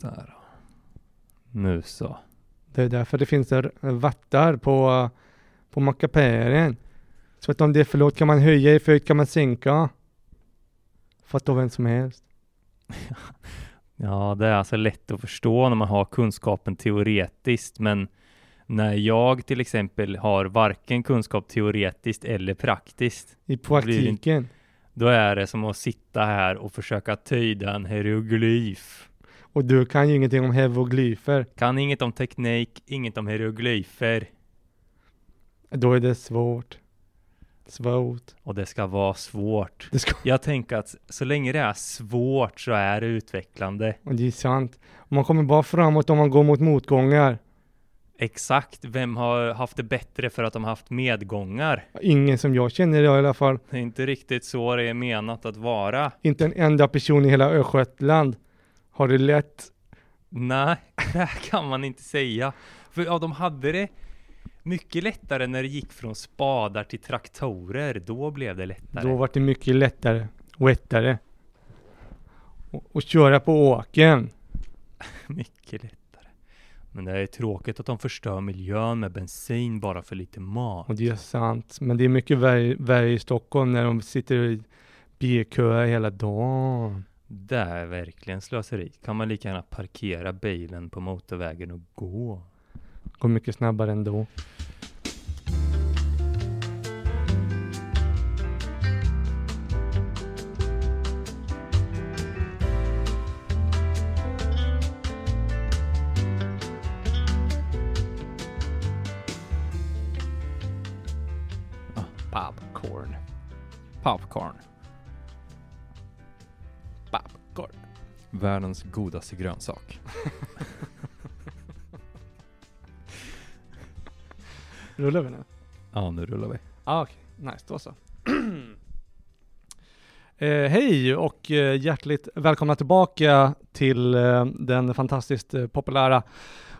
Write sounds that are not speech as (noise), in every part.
Där. Nu så. Det är därför det finns där vattar på, på mackapären. Så att om det är för lågt kan man höja, är för högt kan man sänka. Fattar vem som helst. (laughs) Ja, det är alltså lätt att förstå när man har kunskapen teoretiskt, men när jag till exempel har varken kunskap teoretiskt eller praktiskt, I det praktiken. då är det som att sitta här och försöka tyda en hieroglyf. Och du kan ju ingenting om hieroglyfer. Kan inget om teknik, inget om hieroglyfer. Då är det svårt. Svårt. Och det ska vara svårt. Ska... Jag tänker att så länge det är svårt så är det utvecklande. Och det är sant. Man kommer bara framåt om man går mot motgångar. Exakt, vem har haft det bättre för att de haft medgångar? Ingen som jag känner i alla fall. Det är inte riktigt så det är menat att vara. Inte en enda person i hela Östgötland har det lätt. Nej, (laughs) det kan man inte säga. För ja, de hade det mycket lättare när det gick från spadar till traktorer. Då blev det lättare. Då var det mycket lättare och lättare. Och, och köra på åken. (laughs) Mycket lättare. Men det är tråkigt att de förstör miljön med bensin bara för lite mat. Och det är sant. Men det är mycket värre, värre i Stockholm när de sitter i bilköer hela dagen. Det är verkligen slöseri. Kan man lika gärna parkera bilen på motorvägen och gå? Går mycket snabbare ändå. Världens godaste grönsak. Rullar vi nu? Ja, nu rullar vi. Ah, okej. Nice, då så. (clears throat) eh, hej och eh, hjärtligt välkomna tillbaka till eh, den fantastiskt eh, populära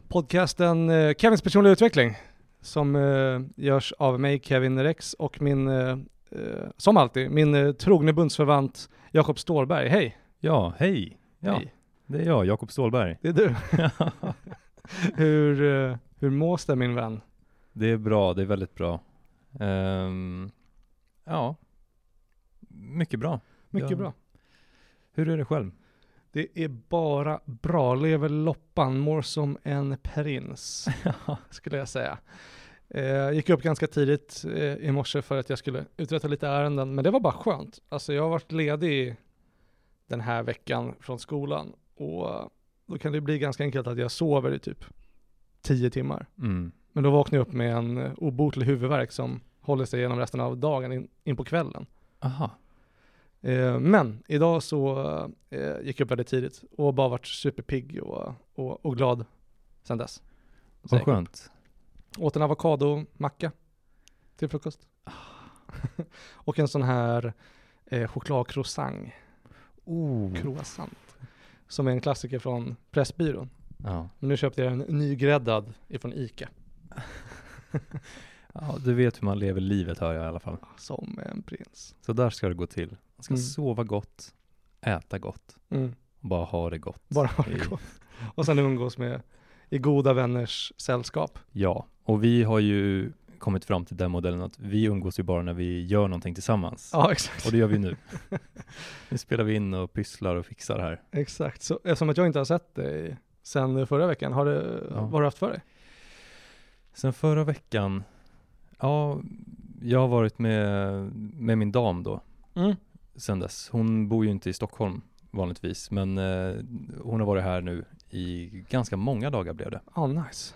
podcasten eh, Kevins personliga utveckling som eh, görs av mig, Kevin Rex och min, eh, som alltid, min trogne bundsförvant Jakob Stålberg. Hej! Ja, hej. Ja, Hej. Det är jag, Jakob Stålberg. Det är du. (laughs) hur, eh, hur mås det min vän? Det är bra, det är väldigt bra. Ehm, ja, mycket bra. Mycket Ja. bra. Hur är det själv? Det är bara bra, lever loppan, mår som en prins, (laughs) skulle jag säga. Eh, gick upp ganska tidigt eh, i morse för att jag skulle uträtta lite ärenden, men det var bara skönt. Alltså jag har varit ledig den här veckan från skolan och då kan det bli ganska enkelt att jag sover i typ 10 timmar. Mm. Men då vaknar jag upp med en obotlig huvudvärk som håller sig genom resten av dagen in, in på kvällen. Aha. Eh, Men idag så eh, gick jag upp väldigt tidigt och bara varit superpigg och, och, och glad sen dess. Så Vad skönt. Åt en avokadomacka till frukost. (laughs) och en sån här eh, chokladcroissant, Oh. croissant, som är en klassiker från Pressbyrån. Ja. Men nu köpte jag en nygräddad ifrån Ica, (laughs) ja, du vet hur man lever livet hör jag i alla fall. som en prins. Så där ska det gå till. Man ska Mm. sova gott, äta gott Mm. och bara ha det gott. Bara ha det gott. Och sen umgås med i goda vänners sällskap. Ja, och vi har ju kommit fram till den modellen att vi umgås ju bara när vi gör någonting tillsammans. Ja, exakt. Och det gör vi nu. (laughs) nu spelar vi in och pysslar och fixar här. Exakt, så eftersom att jag inte har sett dig sen förra veckan, har du, Ja. vad har du haft för dig? Sen förra veckan, ja, jag har varit med, med min dam då, Mm. sen dess. Hon bor ju inte i Stockholm vanligtvis, men eh, hon har varit här nu i ganska många dagar blev det. Ah, nice.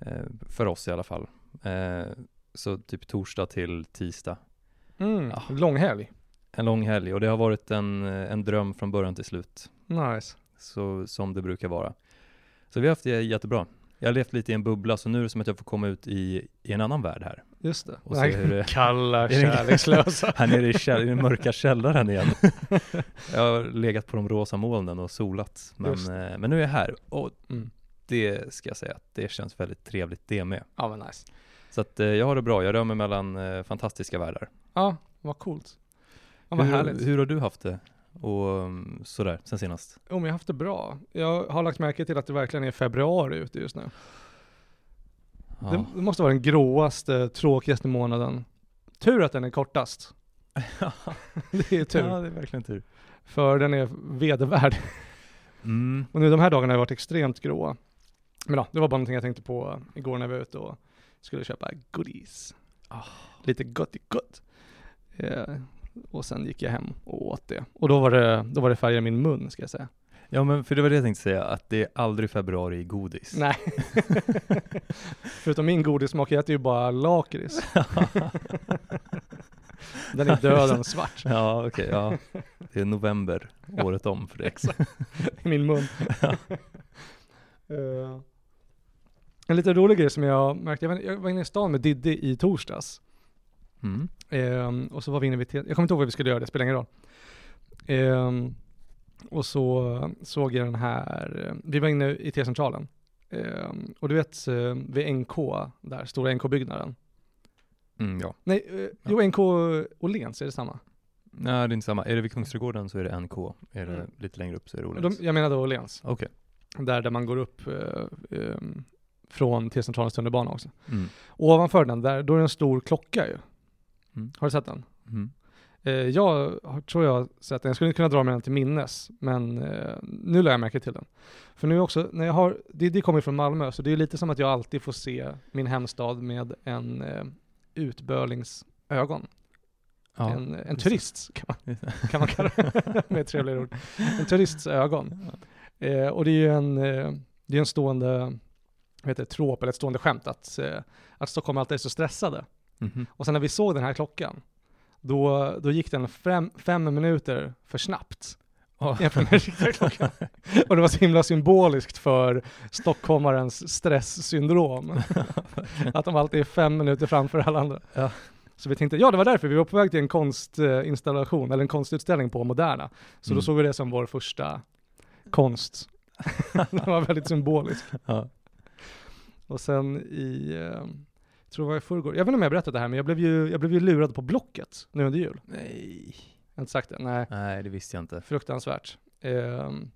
Eh, för oss i alla fall. Eh, så typ torsdag till tisdag. Mm. Ja. Lång helg. En lång helg och det har varit en, en dröm från början till slut. Nice. Så, som det brukar vara. Så vi har haft det jättebra. Jag har levt lite i en bubbla så nu är det som att jag får komma ut i, i en annan värld här. Just det. Och hur det- Kalla, (laughs) kärlekslösa. (laughs) Här nere i, käll- i den mörka (laughs) källaren igen. jag har legat på de rosa molnen och solat. Men, eh, men nu är jag här och Mm. det ska jag säga att det känns väldigt trevligt det med. Ja, men nice. Så att eh, jag har det bra. Jag rör mig mellan eh, fantastiska världar. Ja, vad coolt. Ja, vad hur, härligt. hur har du haft det och um, sådär sen senast? Jo, men jag har haft det bra. Jag har lagt märke till att det verkligen är februari ute just nu. Ja. Det, det måste vara den gråaste, tråkigaste månaden. Tur att den är kortast. (laughs) det är tur. Ja, det är verkligen tur. För den är vedervärd. Mm. Och nu de här dagarna har varit extremt gråa. Men ja, det var bara någonting jag tänkte på igår när jag var ute och skulle köpa goodies. Ah. Lite gott i gott. Eh, och sen gick jag hem och åt det. Och då var det, då var det färger i min mun ska jag säga. Ja men för det var det jag tänkte säga, att det är aldrig februari i godis. Nej. (laughs) Förutom min godissmak, jag äter ju bara lakrits. (laughs) Den är döden svart Ja okej, ja. Det är november året om för dig. i min mun. (laughs) Eh, en lite rolig grej som jag märkte, jag var, jag var inne i stan med Diddy i torsdags. Mm. Ehm, och så var vi inne vid, jag kommer inte ihåg vad vi skulle göra, det spelar ingen roll. Ehm, och så såg jag den här, eh, vi var inne i T-centralen. Ehm, och du vet eh, vid NK, där, stora NK-byggnaden. Mm, ja. Nej, eh, jo NK Åhléns, är det samma? Nej det är inte samma. Är det vid Kungsträdgården så är det NK. Är det Mm. lite längre upp så är det De, Åhléns. jag menade Åhléns, Okej. där, där man går upp eh, ehm, från T-centralens tunnelbana också. Mm. Ovanför den, där, då är det en stor klocka ju. Mm. Har du sett den? Mm. Eh, jag tror jag har sett den, jag skulle inte kunna dra mig den till minnes, men eh, nu lär jag märke till den. För nu också, när jag har, det, det kommer från Malmö, så det är lite som att jag alltid får se min hemstad med en eh, utbörlingsögon. Ja. en, en just turist kan man, (laughs) kan man kalla det, (laughs) med ett trevligare ord. En turists ögon. Eh, och det är ju en, eh, det är en stående, heter det, trop eller ett stående skämt att, eh, att Stockholm alltid är så stressade. Mhm. Och sen när vi såg den här klockan, då, då gick den fem, fem minuter för snabbt Ja. jämfört med den riktiga (laughs) klockan. Och det var så himla symboliskt för stockholmarens stresssyndrom. (laughs) att de alltid är fem minuter framför alla andra. Ja. Så vi tänkte, ja det var därför, vi var på väg till en konstinstallation, eller en konstutställning på Moderna. Så då Mm. såg vi det som vår första konst. (laughs) det var väldigt symboliskt. Ja. Och sen i, eh, jag tror det var i förrgår, jag vet inte om jag har berättat det här, men jag blev ju, jag blev ju lurad på Blocket nu under jul. Nej. Jag har inte sagt det, nej. Nej det visste jag inte. Fruktansvärt. Ehm,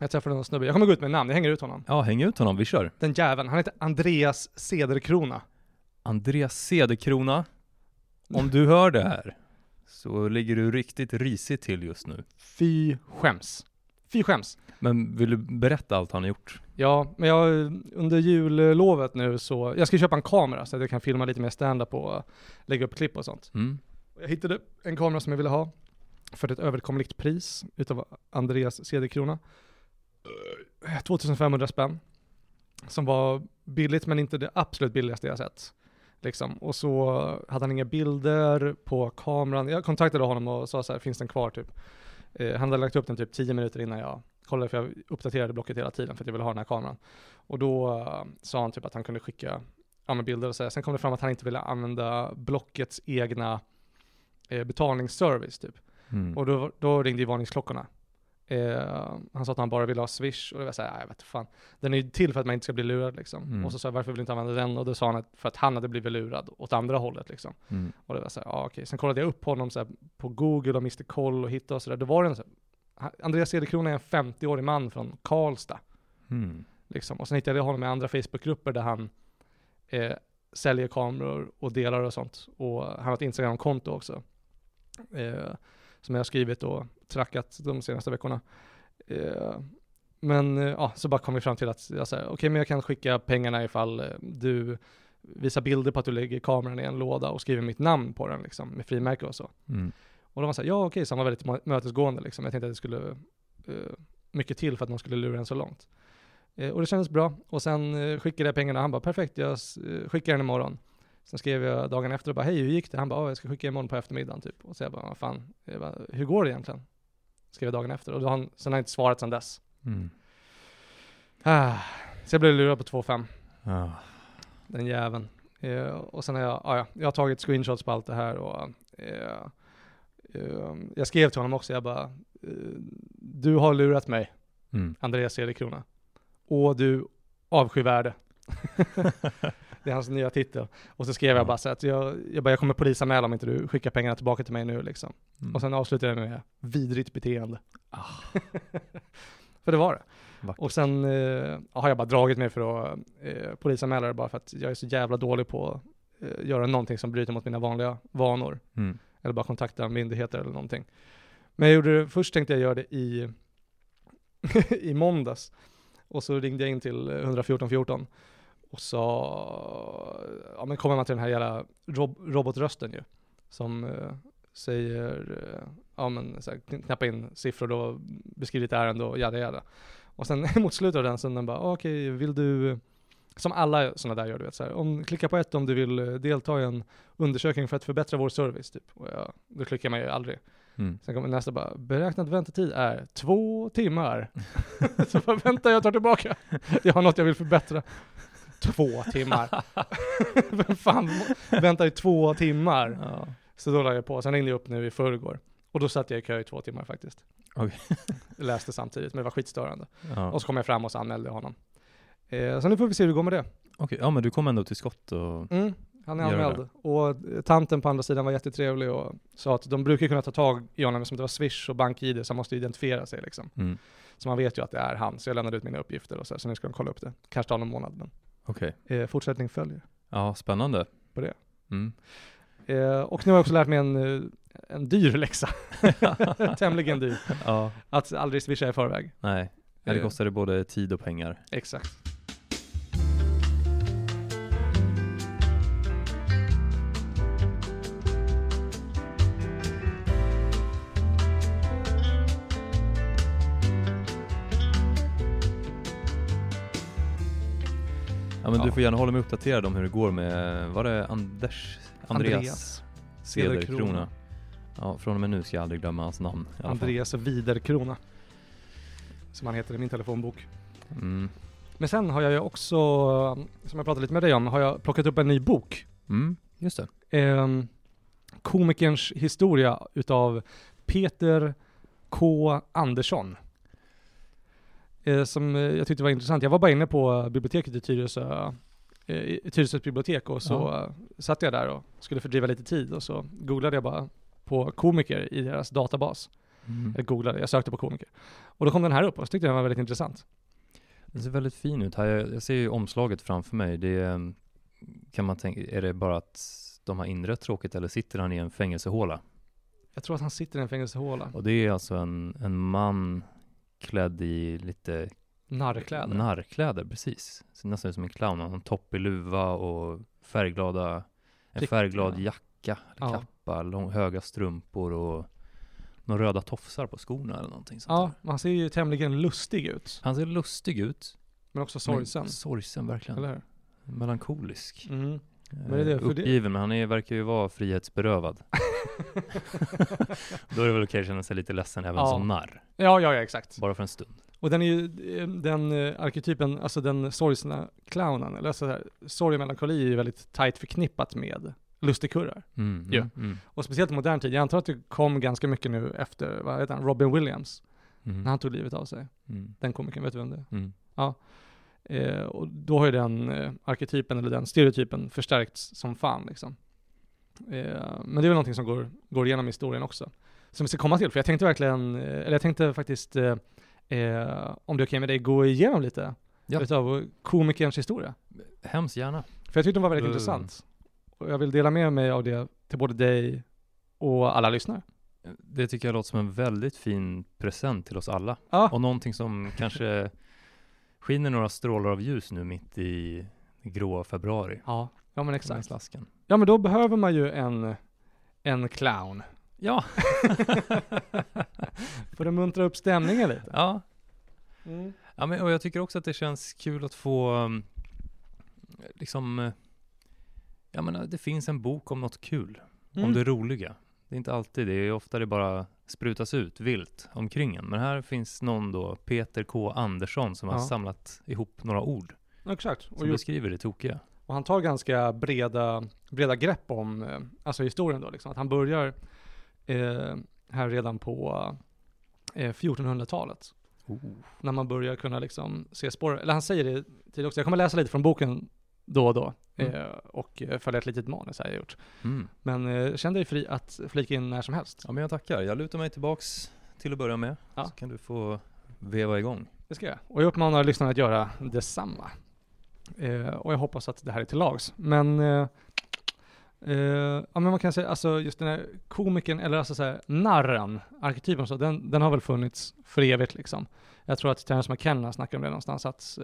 jag träffade någon snubbe, jag kommer gå ut med namn, jag hänger ut honom. Ja häng ut honom, vi kör. Den jäveln, han heter Andreas Cederkrona. Andreas Cederkrona. Om du hör det här så ligger du riktigt risigt till just nu. Fy skäms. Fy skäms. Men vill du berätta allt han har gjort? Ja, men jag, under jullovet nu så, jag ska köpa en kamera så att jag kan filma lite mer stand-up och lägga upp klipp och sånt. Mm. Jag hittade en kamera som jag ville ha för ett överkomligt pris utav Andreas Cederkrona. Eh, 2500 spänn. Som var billigt men inte det absolut billigaste jag sett. Liksom. Och så hade han inga bilder på kameran. Jag kontaktade honom och sa så här, finns den kvar typ? Eh, han hade lagt upp den typ 10 minuter innan jag kollade för jag uppdaterade blocket hela tiden för att jag ville ha den här kameran. Och då eh, sa han typ att han kunde skicka ja, bilder och så här. Sen kom det fram att han inte ville använda blockets egna eh, betalningsservice typ. Mm. Och då, då ringde ju varningsklockorna. Eh, han sa att han bara ville ha Swish och det var såhär, jag vet fan. Den är ju till för att man inte ska bli lurad liksom. Mm. Och så sa jag, varför vill du inte använda den? Och då sa han att för att han hade blivit lurad åt andra hållet liksom. Mm. Och det var såhär, ja okej. Sen kollade jag upp honom så här, på Google och Mr Koll och hittade och sådär. Då var det en så här, Andreas Cederkrona är en 50-årig man från Karlstad. Mm. Liksom. Och sen hittade jag honom i andra Facebookgrupper där han eh, säljer kameror och delar och sånt. Och han har ett Instagram-konto också. Eh, som jag har skrivit och trackat de senaste veckorna. Eh, men eh, ja, så bara kom vi fram till att jag säger, okej men jag kan skicka pengarna ifall eh, du visar bilder på att du lägger kameran i en låda och skriver mitt namn på den liksom, med frimärke och så. Mm. Och de var såhär, ja okej, så han var väldigt mö- mötesgående liksom. Jag tänkte att det skulle, eh, mycket till för att någon skulle lura en så långt. Eh, och det kändes bra. Och sen eh, skickade jag pengarna, han bara, perfekt, jag skickar den imorgon. Sen skrev jag dagen efter och bara, hej hur gick det? Han bara, "Ja, jag ska skicka imorgon på eftermiddagen typ. Och så jag bara, fan, jag bara, hur går det egentligen? Skrev jag dagen efter. Och då har han, sen har han inte svarat sen dess. Mm. Ah, så jag blev lurad på 2,5. Ja. Den jäveln. Och sen har jag, ah, ja, jag har tagit screenshots på allt det här och jag skrev till honom också, jag bara, eh, du har lurat mig, Mm. Andreas Cederkrona. Och du avskyvärde. (laughs) det är hans nya titel. Och så skrev jag Ja. bara så att jag, jag, bara, jag kommer polisanmäla om inte du skickar pengarna tillbaka till mig nu liksom. Mm. Och sen avslutade jag med vidrigt beteende. Ah. (laughs) för det var det. Vackert. Och sen eh, har jag bara dragit mig för att eh, polisanmäla det bara för att jag är så jävla dålig på att eh, göra någonting som bryter mot mina vanliga vanor. Mm. Eller bara kontakta myndigheter eller någonting. Men jag gjorde det, först tänkte jag göra det i, (laughs) i måndags. Och så ringde jag in till 114 14 och sa, ja men kommer man till den här jävla rob robotrösten ju. Som eh, säger, eh, ja men så här, knappa in siffror och beskriv ditt ärende och jada jada. Och sen (laughs) mot slutet av den stunden bara, okej, okej vill du, som alla sådana där gör du vet så här, om, klicka på ett om du vill eh, delta i en undersökning för att förbättra vår service typ. Och jag, då klickar man ju aldrig. Mm. Sen kommer nästa bara, beräknad väntetid är två timmar. (laughs) så bara, vänta jag tar tillbaka. Jag har något jag vill förbättra. Två timmar. (laughs) Vem fan väntar i två timmar? Ja. Så då la jag på, sen ringde jag upp nu i förrgår. Och då satt jag i kö i två timmar faktiskt. Okej. Läste samtidigt, men det var skitstörande. Ja. Och så kom jag fram och så anmälde jag honom. Eh, så nu får vi se hur det går med det. Okej, ja men du kom ändå till skott och Mm, han är anmäld. Och eh, tanten på andra sidan var jättetrevlig och sa att de brukar kunna ta tag i honom som det var Swish och BankID så han måste identifiera sig liksom. mm. Så man vet ju att det är han, så jag lämnade ut mina uppgifter och så, så nu ska de kolla upp det. Kanske tar någon månad, men Okej. eh, fortsättning följer. Ja, spännande. På det. Mm. Eh, och nu har jag också lärt mig en, eh, en dyr läxa. (laughs) Tämligen dyr. Ja, Att aldrig swisha i förväg. nej. Det Eh, kostade både tid och pengar. Exakt. Ja men Ja. du får gärna hålla mig uppdaterad om hur det går med, var det Anders? Andreas, Andreas Cederkrona. Cederkrona. Ja, från och med nu ska jag aldrig glömma hans namn. Andreas Widerkrona. Som han heter i min telefonbok. Mm. Men sen har jag ju också, som jag pratade lite med dig om, har jag plockat upp en ny bok. Mm, just det. Eh, komikerns historia utav Peter K. Andersson. Eh, som eh, jag tyckte var intressant. Jag var bara inne på biblioteket i Tyresö, eh, i Tyresö bibliotek och så Ja. satt jag där och skulle fördriva lite tid och så googlade jag bara på komiker i deras databas. Mm. Eller googlade, jag sökte på komiker. Och då kom den här upp och så tyckte jag den var väldigt intressant. Den ser väldigt fin ut. Här, jag, jag ser ju omslaget framför mig. Det är, kan man tänka, är det bara att de har inrett tråkigt eller sitter han i en fängelsehåla? Jag tror att han sitter i en fängelsehåla. Och det är alltså en, en man klädd i lite Narrkläder. narrkläder, precis. Ser nästan ut som en clown. Han har en toppig luva och färgglada, en Fick- färgglad ja. jacka, eller Ja. kappa, lång, höga strumpor och några röda tofsar på skorna eller någonting sånt Ja, där. han ser ju tämligen lustig ut. Han ser lustig ut. Men också sorgsen. Men Sorgsen, verkligen. Eller hur? Melankolisk. Mm. Men det är det, för det- Uppgiven, men han är, verkar ju vara frihetsberövad. (laughs) Då är det väl okej att känna sig lite ledsen även Ja. som narr. Ja, ja, ja, exakt. Bara för en stund. Och den är ju, eh, den eh, arketypen, alltså den sorgsna clownen, eller så här, sorg och melankoli är ju väldigt tajt förknippat med lustigkurrar. Mm, Ja. mm, mm, Och speciellt i modern tid. Jag antar att det kom ganska mycket nu efter, vad heter han, Robin Williams, mm, när han tog livet av sig. mm, Den komikern, vet du vem det är? mm. Eh, och då har ju den eh, arketypen, eller den stereotypen, förstärkts som fan liksom. Eh, men det är väl någonting som går, går igenom historien också. Som vi ska komma till, för jag tänkte verkligen, eh, eller jag tänkte faktiskt, eh, eh, om det är okej med dig, gå igenom lite Ja. utav komikerns historia. Hemskt gärna. För jag tyckte den var väldigt Mm. intressant. Och jag vill dela med mig av det till både dig och alla lyssnare. Det tycker jag låter som en väldigt fin present till oss alla. Ja, Och någonting som kanske skiner några strålar av ljus nu mitt i grå februari. ja, ja men exakt. slasken. Ja men då behöver man ju en, en clown. Ja, (laughs) För att muntra upp stämningen lite. ja. Mm. Ja, men, och jag tycker också att det känns kul att få um, liksom, jag menar, det finns en bok om något kul, Mm. om det roliga. Det är inte alltid, det är ofta det bara sprutas ut vilt omkring en. Men här finns någon då, Peter K. Andersson, som har Ja. samlat ihop några ord Exakt. som Och, gjort, beskriver det tokiga. och han tar ganska breda, breda grepp om eh, alltså historien då. Liksom. Att han börjar eh, här redan på eh, 1400-talet. Oh. När man börjar kunna liksom se spår. Eller han säger det tid också. Jag kommer läsa lite från boken då och då Mm. eh, och eh, följa ett litet manus har jag gjort. Mm. Men eh, känn dig fri att flika in när som helst. Ja men jag tackar. Jag lutar mig tillbaks till att börja med. Ja. Så kan du få veva igång. Det ska jag. Och jag uppmanar lyssnarna att göra detsamma. Eh, och jag hoppas att det här är till lags. Men, eh, eh, ja men man kan säga, alltså just den här komikern, eller alltså så här, narren, arketypen så, den, den har väl funnits för evigt liksom. Jag tror att Terence McKenna snackar om det någonstans, att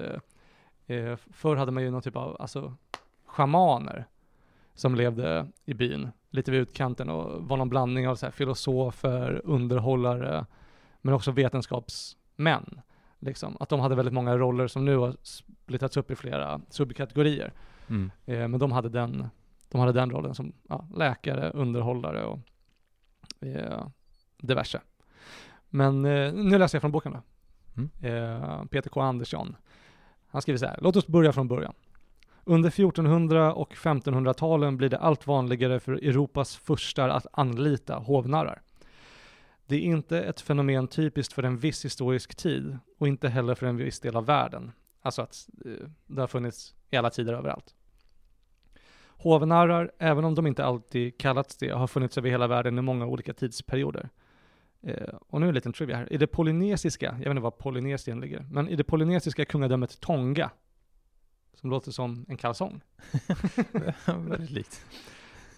eh, förr hade man ju någon typ av, alltså, schamaner som levde i byn, lite vid utkanten och var någon blandning av så här filosofer, underhållare, men också vetenskapsmän. Liksom. Att de hade väldigt många roller som nu har splittrats upp i flera subkategorier. Mm. Eh, men de hade den, de hade den rollen som ja, läkare, underhållare och eh, diverse. Men eh, nu läser jag från boken då. Mm. Eh, Peter K. Andersson. Han skriver så här, låt oss börja från början. Under 1400 och 1500-talen blir det allt vanligare för Europas furstar att anlita hovnarrar. Det är inte ett fenomen typiskt för en viss historisk tid och inte heller för en viss del av världen. Alltså att eh, det har funnits i alla tider överallt. Hovnarrar, även om de inte alltid kallats det, har funnits över hela världen i många olika tidsperioder. Eh, och nu en liten trivia här. I det polynesiska, jag vet inte var Polynesien ligger, men i det polynesiska kungadömet Tonga, som låter som en kalsong, (laughs) Väldigt likt.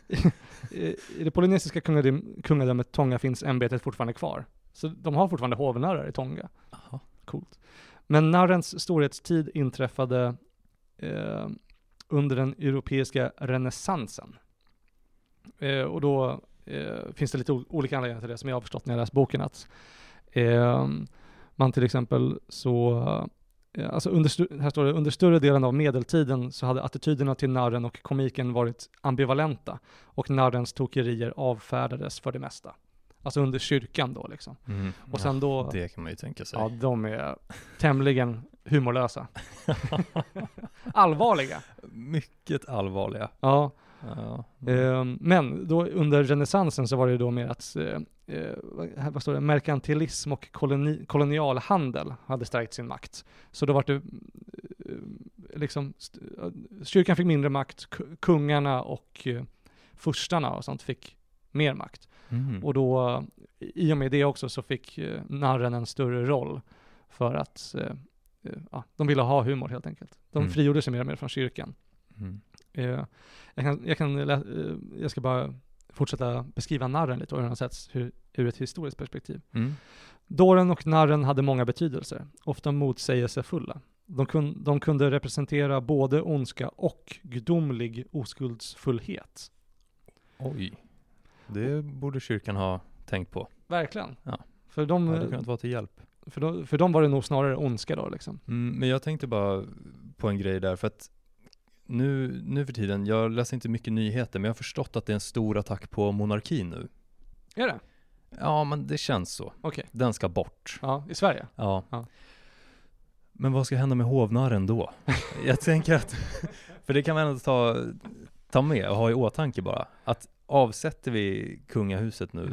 (laughs) I i det polynesiska kungadöm- kungadömet Tonga finns ämbetet fortfarande kvar. Så de har fortfarande hovnarrar i Tonga. Jaha. Coolt. Men narrens storhetstid inträffade eh, under den europeiska renässansen. Eh, och då finns det lite olika anledningar till det som jag har förstått när jag läst boken. Att eh, man till exempel så, eh, alltså under, här står det, under större delen av medeltiden så hade attityderna till narren och komiken varit ambivalenta och narrens tokerier avfärdades för det mesta. Alltså under kyrkan då liksom. Mm. Och sen då, Det kan man ju tänka sig. ja de är tämligen humorlösa. (laughs) Allvarliga. Mycket allvarliga. Ja, Ja. Ehm, men då under renässansen så var det då mer att, eh, eh, vad- står det, merkantilism och koloni, kolonialhandel hade stärkt sin makt. Så då var det, eh, liksom, kyrkan fick mindre makt, ku- kungarna och furstarna och sånt fick mer makt. Mm. Och då, i och med det också, så fick narren en större roll för att ja, de ville ha humor helt enkelt. De Mm. frigjorde sig mer och mer från kyrkan. Mm. Eh, jag, kan, jag, kan, eh, jag ska bara fortsätta beskriva narren lite och hur den har setts hur, ur ett historiskt perspektiv. Mm. Dåren och narren hade många betydelser, ofta motsägelsefulla. De, kun, de kunde representera både ondska och gudomlig oskuldsfullhet. Oj. Det borde kyrkan ha tänkt på. Verkligen. Ja. För, Det hade kunnat vara till hjälp. för, dem, för dem var det nog snarare ondska då liksom. Mm, men jag tänkte bara på en grej där, för att nu, nu för tiden, jag läser inte mycket nyheter, men jag har förstått att det är en stor attack på monarkin nu. Är det? Ja, men det känns så. Okej. Den ska bort. Ja, i Sverige? Ja. Ja. Men vad ska hända med hovnarren då? (laughs) jag tänker att, för det kan man ändå ta, ta med och ha i åtanke bara, att avsätter vi kungahuset nu.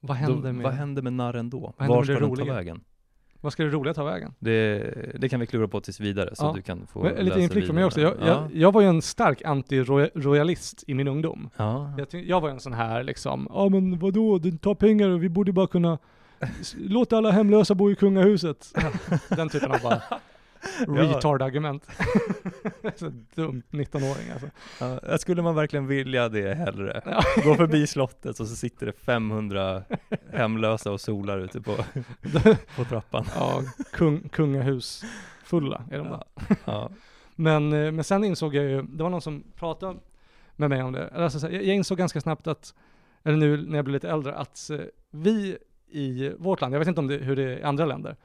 Vad händer då, med, vad händer med narren då? Var ska den ta vägen? Vad ska det roliga ta vägen? Det, det kan vi klura på tills vidare, så Ja. du kan få Men, läsa inflick från mig också. Jag, jag, jag var ju en stark anti-royalist i min ungdom. Ja. Jag, jag var en sån här liksom, ja men vadå, du tar pengar och vi borde bara kunna låta alla hemlösa bo i kungahuset. (laughs) Den typen av bara retard-argument. (laughs) så dumt 19-åring alltså. Ja, skulle man verkligen vilja det hellre. Ja. Gå förbi slottet och så sitter det 500 hemlösa och solar ute på, (laughs) på trappan. Ja, kung, kungahus fulla är de där. Ja. Ja. Men, eh, men sen insåg jag ju, det var någon som pratade med mig om det. Alltså, jag insåg ganska snabbt att, eller nu när jag blev lite äldre, att eh, vi i vårt land, jag vet inte om det, hur det är i andra länder,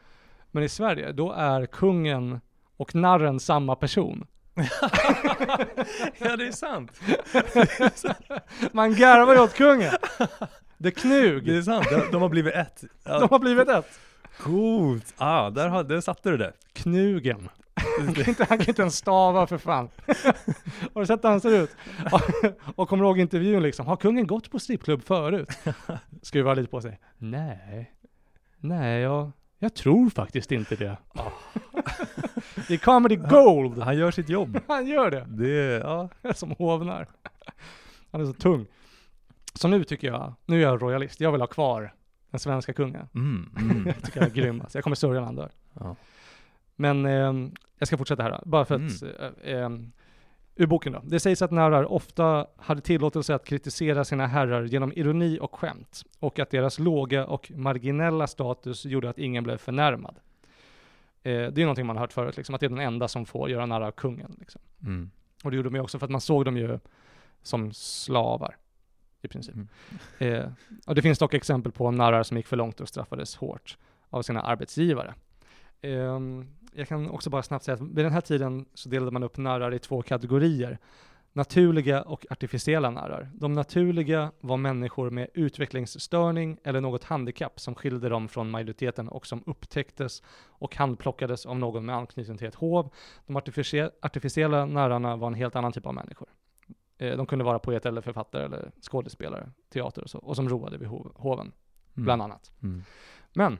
men i Sverige, då är kungen och narren samma person. (laughs) ja, det är sant. (laughs) Man garvar ju åt kungen. Är knug. Det är sant, de, de har blivit ett. (laughs) De har blivit ett. Coolt! Ah, där, har- där satte du det. Knugen. Han kan, inte, han kan inte ens stava för fan. Har du sett hur han ser ut? Och kommer ihåg intervjun liksom? Har kungen gått på strippklubb förut? Skruvar lite på sig. Nej. Nej, jag, jag tror faktiskt inte det. (laughs) i comedy gold. Han gör sitt jobb. (laughs) Han gör det. Det, ja. (laughs) Som hovnar. Han är så tung. Så nu tycker jag, nu är jag royalist. Jag vill ha kvar den svenska kungen. Mm, mm. Jag tycker jag är grym. Alltså, jag kommer sörja när han dör. Ja. Men eh, jag ska fortsätta här då, bara för att, eh, eh, ur boken då. Det sägs att narrar ofta hade tillåtelse att kritisera sina herrar genom ironi och skämt, och att deras låga och marginella status gjorde att ingen blev förnärmad. Eh, det är någonting man har hört förut, liksom, att det är den enda som får göra narr av kungen. Liksom. Mm. Och det gjorde de ju också för att man såg dem ju som slavar, i princip. Mm. Eh, och det finns dock exempel på narrar som gick för långt och straffades hårt av sina arbetsgivare. Ehm, jag kan också bara snabbt säga att vid den här tiden så delade man upp narrar i två kategorier. Naturliga och artificiella narrar. De naturliga var människor med utvecklingsstörning eller något handikapp som skilde dem från majoriteten och som upptäcktes och handplockades av någon med anknytning till ett hov. De artificie- artificiella narrarna var en helt annan typ av människor. Eh, de kunde vara poeter eller författare eller skådespelare, teater och så, och som roade vid hov- hoven, Mm. bland annat. Mm. Men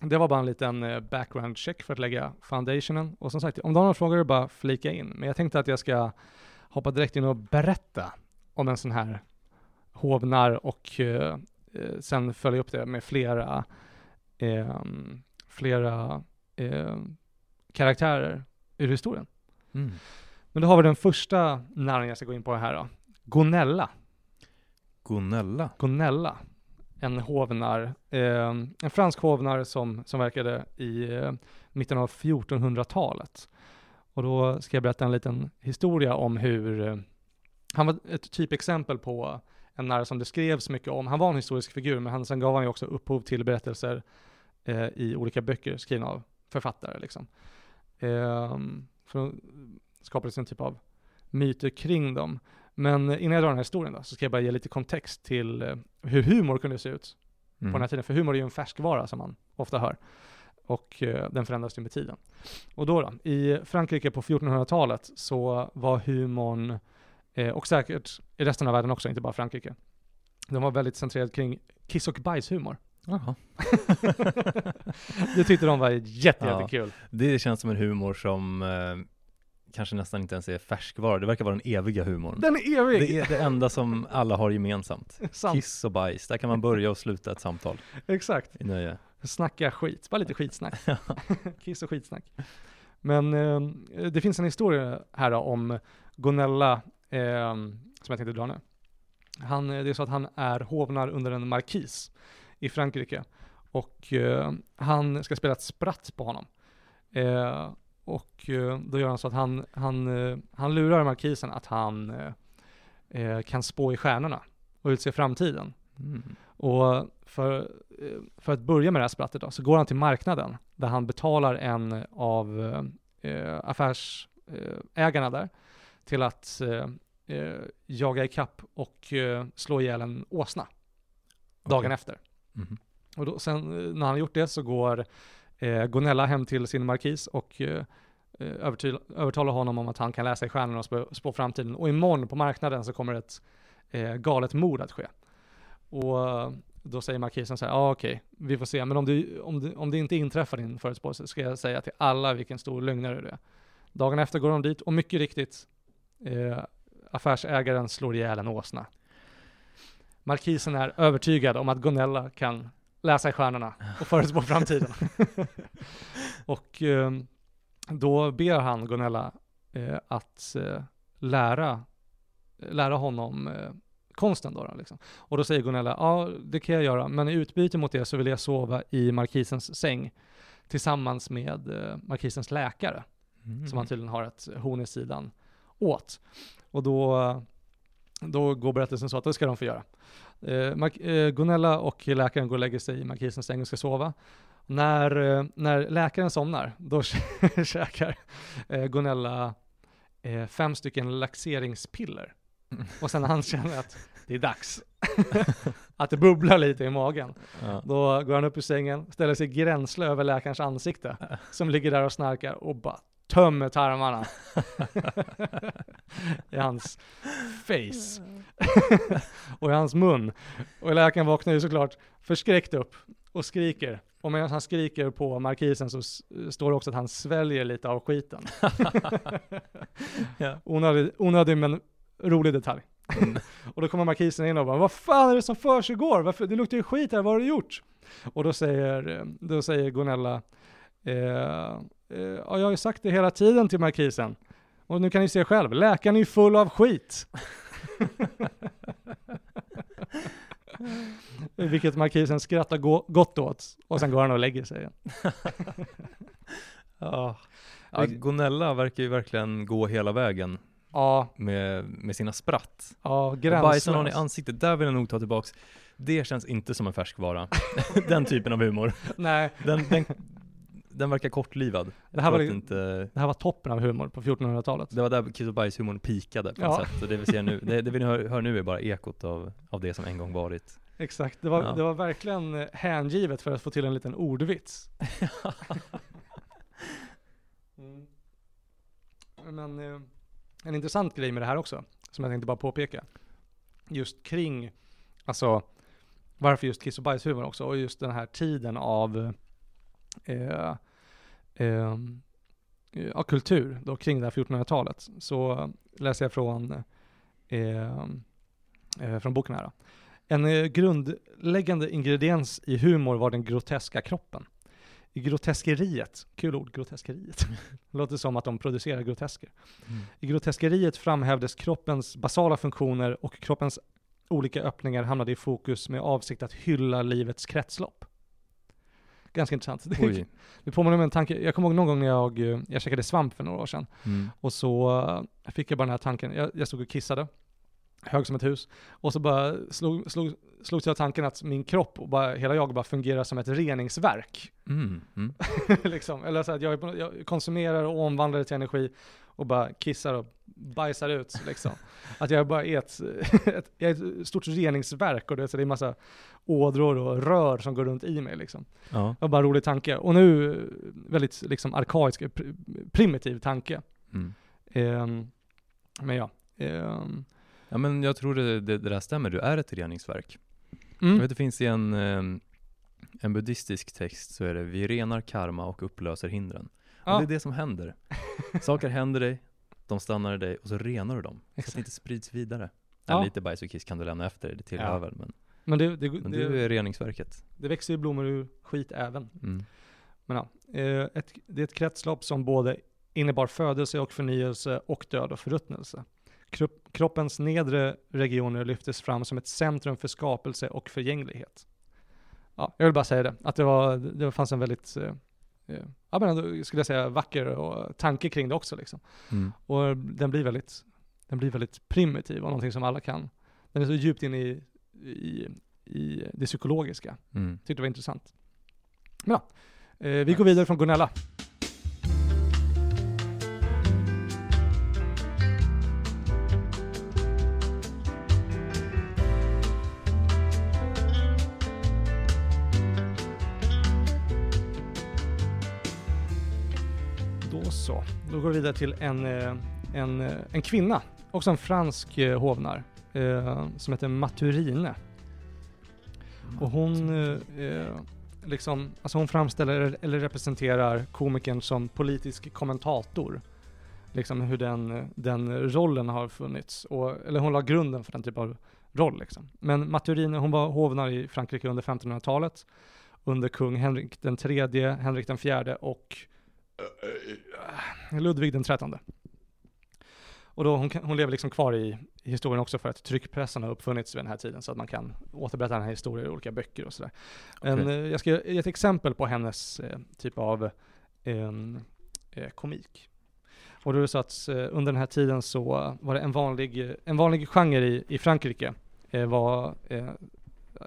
det var bara en liten eh, background check för att lägga foundationen. Och som sagt, om du har några frågor är bara flika in. Men jag tänkte att jag ska hoppa direkt in och berätta om en sån här hovnarr och eh, eh, sen följa upp det med flera, ehm, flera eh, karaktärer ur historien. Mm. Men då har vi den första narren jag ska gå in på här då. Gonella. Gonella. Gonella, en hovnar, eh, en fransk hovnarr som, som verkade i eh, mitten av 1400-talet. Och då ska jag berätta en liten historia om hur, eh, han var ett typexempel på en narr som det skrevs mycket om. Han var en historisk figur, men han, sen gav han ju också upphov till berättelser eh, i olika böcker skrivna av författare. Liksom. Eh, för då skapades en typ av myter kring dem. Men innan jag drar den här historien då, så ska jag bara ge lite kontext till eh, hur humor kunde se ut Mm. på den här tiden. För humor är ju en färskvara som man ofta hör. Och eh, den förändras ju med tiden. Och då, då i Frankrike på 1400-talet så var humorn, eh, och säkert i resten av världen också, inte bara Frankrike, de var väldigt centrerade kring kiss och bajshumor. Jaha. (laughs) det tyckte de var jätte, Ja. Det känns som en humor som kanske nästan inte ens är färskvara. Det verkar vara den eviga humorn. Den är evig! Det är det enda som alla har gemensamt. (laughs) Kiss och bajs, där kan man börja och sluta ett samtal Exakt. i nöje. Snacka skit, bara lite skitsnack. (laughs) (laughs) Kiss och skitsnack. Men eh, det finns en historia här då, om Gonella, eh, som jag tänkte dra nu. Han, eh, det är så att han är hovnar under en markis i Frankrike. Och eh, han ska spela ett spratt på honom. Och eh, då gör han så att han, han, eh, han lurar markisen att han eh, kan spå i stjärnorna och utse framtiden. Mm. Och för, för att börja med det här sprattet då, så går han till marknaden där han betalar en av eh, affärsägarna där till att eh, jaga ikapp och eh, slå ihjäl en åsna dagen Okej. efter. Mhm. Och då, sen när han har gjort det så går eh, Gonella hem till sin markis och eh, eh övertalar honom om att han kan läsa i stjärnorna och spå, spå framtiden. Och imorgon på marknaden så kommer ett eh, galet mord att ske. Och eh, då säger markisen så här, ja ah, okej, vi får se, men om, du, om, du, om det inte inträffar din förutspåelse ska jag säga till alla vilken stor lögnare du är. Dagen efter går de dit och mycket riktigt, eh, affärsägaren slår ihjäl en åsna. Markisen är övertygad om att Gonella kan läsa i stjärnorna och förutspå framtiden. (laughs) och eh, då ber han Gonella eh, att eh, lära, lära honom konsten då, då liksom. Och då säger Gonella, ja det kan jag göra, men i utbyte mot det så vill jag sova i markisens säng tillsammans med markisens läkare Mm. som han tydligen har ett horn i sidan åt. Och då, då går berättelsen så att det ska de få göra. Eh, eh, Gonella och läkaren går och lägger sig i markisens säng och ska sova. När, eh, när läkaren somnar, då (laughs) käkar Gonella eh, fem stycken laxeringspiller. (laughs) Och sen när han känner att det är dags, (laughs) att det bubblar lite i magen, Ja. då går han upp ur sängen, ställer sig gränsle över läkarens ansikte, som ligger där och snarkar och bara tömmer tarmarna (laughs) i hans face (laughs) och i hans mun. Och läkaren vaknar ju såklart förskräckt upp och skriker. Och medan han skriker på markisen så står det också att han sväljer lite av skiten. (laughs) Ja. onödig, onödig men rolig detalj. och då kommer markisen in och bara, vad fan är det som försiggår? Varför? Det luktar ju skit här, vad har du gjort? Och då säger, då säger Gonella, eh, ja, jag har ju sagt det hela tiden till markisen. Och nu kan ni se själv, läkaren är ju full av skit. (laughs) Vilket markisen skrattar gott åt. Och sen går han och lägger sig igen. (laughs) Ja. ja, Gonella verkar ju verkligen gå hela vägen Ja, med, med sina spratt. ja, Och Bajsa någon i ansiktet, där vill jag nog ta tillbaks. Det känns inte som en färskvara. (laughs) den typen av humor. Nej, Den, den, den verkar kortlivad. det här, var, inte, det här var toppen av humor på 1400-talet. det var där kiss och bajshumorn pikade på Ja. något sätt. Det vi ser nu, det, det vi hör, hör nu är bara ekot av, av det som en gång varit. Exakt, det var, Ja. det var verkligen eh, hängivet för att få till en liten ordvits. (laughs) mm. Men eh, en intressant grej med det här också, som jag tänkte bara påpeka, just kring, alltså varför just kiss och bajshumor också, och just den här tiden av eh, eh, ja, kultur då, kring det här 1400-talet, så läser jag från, eh, eh, från boken här. Då. En eh, grundläggande ingrediens i humor var den groteska kroppen. I groteskeriet, kul ord, groteskeriet, (laughs) låter som att de producerar grotesker. I groteskeriet framhävdes kroppens basala funktioner och kroppens olika öppningar hamnade i fokus med avsikt att hylla livets kretslopp. Ganska intressant. Oj. det påminner mig om en tanke, jag kommer ihåg någon gång när jag, eh, jag käkade svamp för några år sedan. Mm. Och så eh, fick jag bara den här tanken, jag, jag stod och kissade, hög som ett hus, och så bara slog, slog, slogs jag av tanken att min kropp och bara, hela jag bara fungerar som ett reningsverk. Mm. Mm. (laughs) liksom. Eller så att jag, jag konsumerar och omvandlar det till energi och bara kissar och bajsar ut. Liksom. (laughs) Att jag bara är ett, (laughs) ett, jag är ett stort reningsverk och det, så det är massa ådror och rör som går runt i mig. Liksom. Ja. Det var bara en rolig tanke. Och nu väldigt liksom, arkaisk, pr- primitiv tanke. Mm. Ehm, men ja. Ehm, Ja men jag tror det, det, det där stämmer, du är ett reningsverk. Jag mm. vet det finns i en, eh, en buddhistisk text så är det vi renar karma och upplöser hindren. Ja. Och det är det som händer. Saker händer dig, de stannar i dig och så renar du dem. Så att Exakt. det inte sprids vidare. Ja. Ja. Lite bajs och kiss kan du lämna efter dig, det tillhör Ja. väl. Men, Men, det, det, men det, du är reningsverket. det växer ju blommor ur skit även. Mm. Men ja, eh, ett, det är ett kretslopp som både innebar födelse och förnyelse och död och förruttnelse. Kropp, kroppens nedre regioner lyftes fram som ett centrum för skapelse och förgänglighet. Ja, jag vill bara säga det, att det, var, det fanns en väldigt, eh, ja men ändå, skulle jag säga, vacker och tanke kring det också liksom. Mm. Och den blir väldigt, den blir väldigt primitiv och någonting som alla kan. Den är så djupt in i, i, i det psykologiska. Mm. Tyckte det var intressant. Men ja, eh, vi går vidare från Gonella. Då går vi vidare till en, eh, en, eh, en kvinna, också en fransk eh, hovnar, eh, som heter Maturine. Och hon, eh, liksom, alltså hon framställer eller representerar komikern som politisk kommentator. Liksom hur den, den rollen har funnits. Och, eller hon la grunden för den typen av roll liksom. Men Maturine, hon var hovnar i Frankrike under 1500-talet. Under kung Henrik den tredje, Henrik den fjärde och Ludvig den trettonde. Och då hon, hon lever liksom kvar i, historien också för att tryckpressen har uppfunnits vid den här tiden så att man kan återberätta den här historien i olika böcker och sådär. Okej. eh, jag ska ge ett exempel på hennes eh, typ av em, eh, komik. Och då är det så att eh, under den här tiden så var det en vanlig, en vanlig genre i, i Frankrike eh, var eh,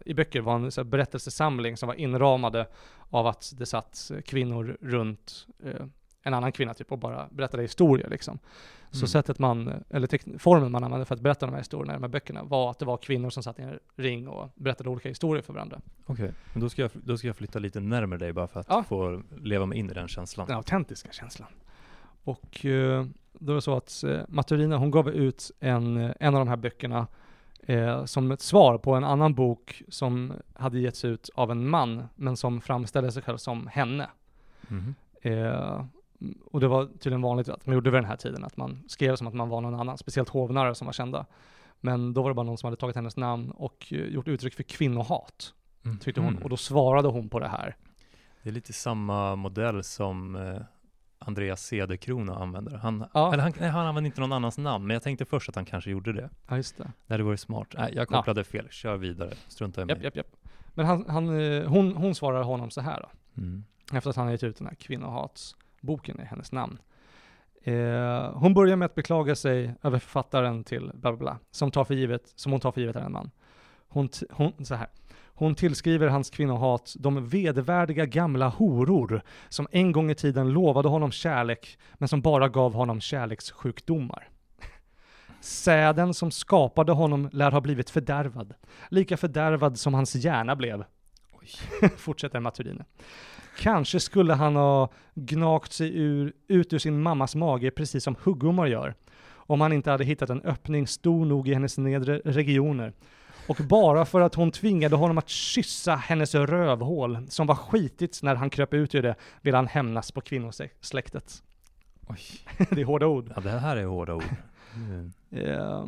i böcker var en så berättelsesamling som var inramade av att det satt kvinnor runt eh, en annan kvinna typ och bara berättade historier liksom. Så Mm. sättet man, eller formen man använde för att berätta de här historierna i de här böckerna var att det var kvinnor som satt i en ring och berättade olika historier för varandra. Okej, men då ska, jag, då ska jag flytta lite närmare dig bara för att Ja. få leva mig in i den känslan. Den autentiska känslan. Och eh, då är det så att eh, Maturina, hon gav ut en, eh, en av de här böckerna eh, som ett svar på en annan bok som hade getts ut av en man, men som framställde sig själv som henne. Mhm. Eh, och det var tydligen vanligt att man gjorde vid den här tiden, att man skrev som att man var någon annan, speciellt hovnare som var kända. Men då var det bara någon som hade tagit hennes namn och eh, gjort uttryck för kvinnohat, tyckte hon. Mhm. Och då svarade hon på det här. Det är lite samma modell som eh, Andreas Cederkrona använder. Han, Ja. eller han, nej, han använde inte någon annans namn, men jag tänkte först att han kanske gjorde det. Ja, just det. Det hade varit smart. Nej, jag kopplade fel. Kör vidare. Strunta i mig. Japp, japp, japp. Men han, han, eh, hon, hon svarar honom så här då. Mm. efter att han har gett ut den här kvinnohatsboken i hennes namn. Eh, hon börjar med att beklaga sig över författaren till bla bla bla, som, tar för givet, som hon tar för givet är en man. Hon, hon, så här. Hon tillskriver hans kvinnohat de vedervärdiga gamla horor som en gång i tiden lovade honom kärlek, men som bara gav honom kärlekssjukdomar. Säden som skapade honom lär ha blivit fördärvad, lika fördärvad som hans hjärna blev. (laughs) Fortsätter Maturine. Kanske skulle han ha gnagt sig ur, ut ur sin mammas mage precis som huggormar gör, om han inte hade hittat en öppning stor nog i hennes nedre regioner. Och bara för att hon tvingade honom att kyssa hennes rövhål, som var skitigt när han kröp ut ur det, vill han hämnas på kvinnosläktet. Oj. (laughs) det är hårda ord. Ja, det här är hårda ord. Mm. Eh,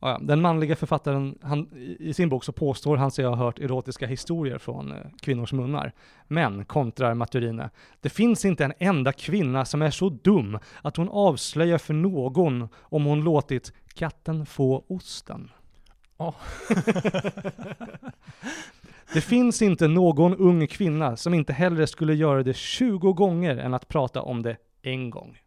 ja, den manliga författaren, han, i sin bok så påstår han sig ha hört erotiska historier från eh, kvinnors munnar. Men, kontrar Maturine, det finns inte en enda kvinna som är så dum att hon avslöjar för någon om hon låtit katten få osten. Ja. (laughs) det finns inte någon ung kvinna som inte hellre skulle göra det 20 gånger än att prata om det en gång.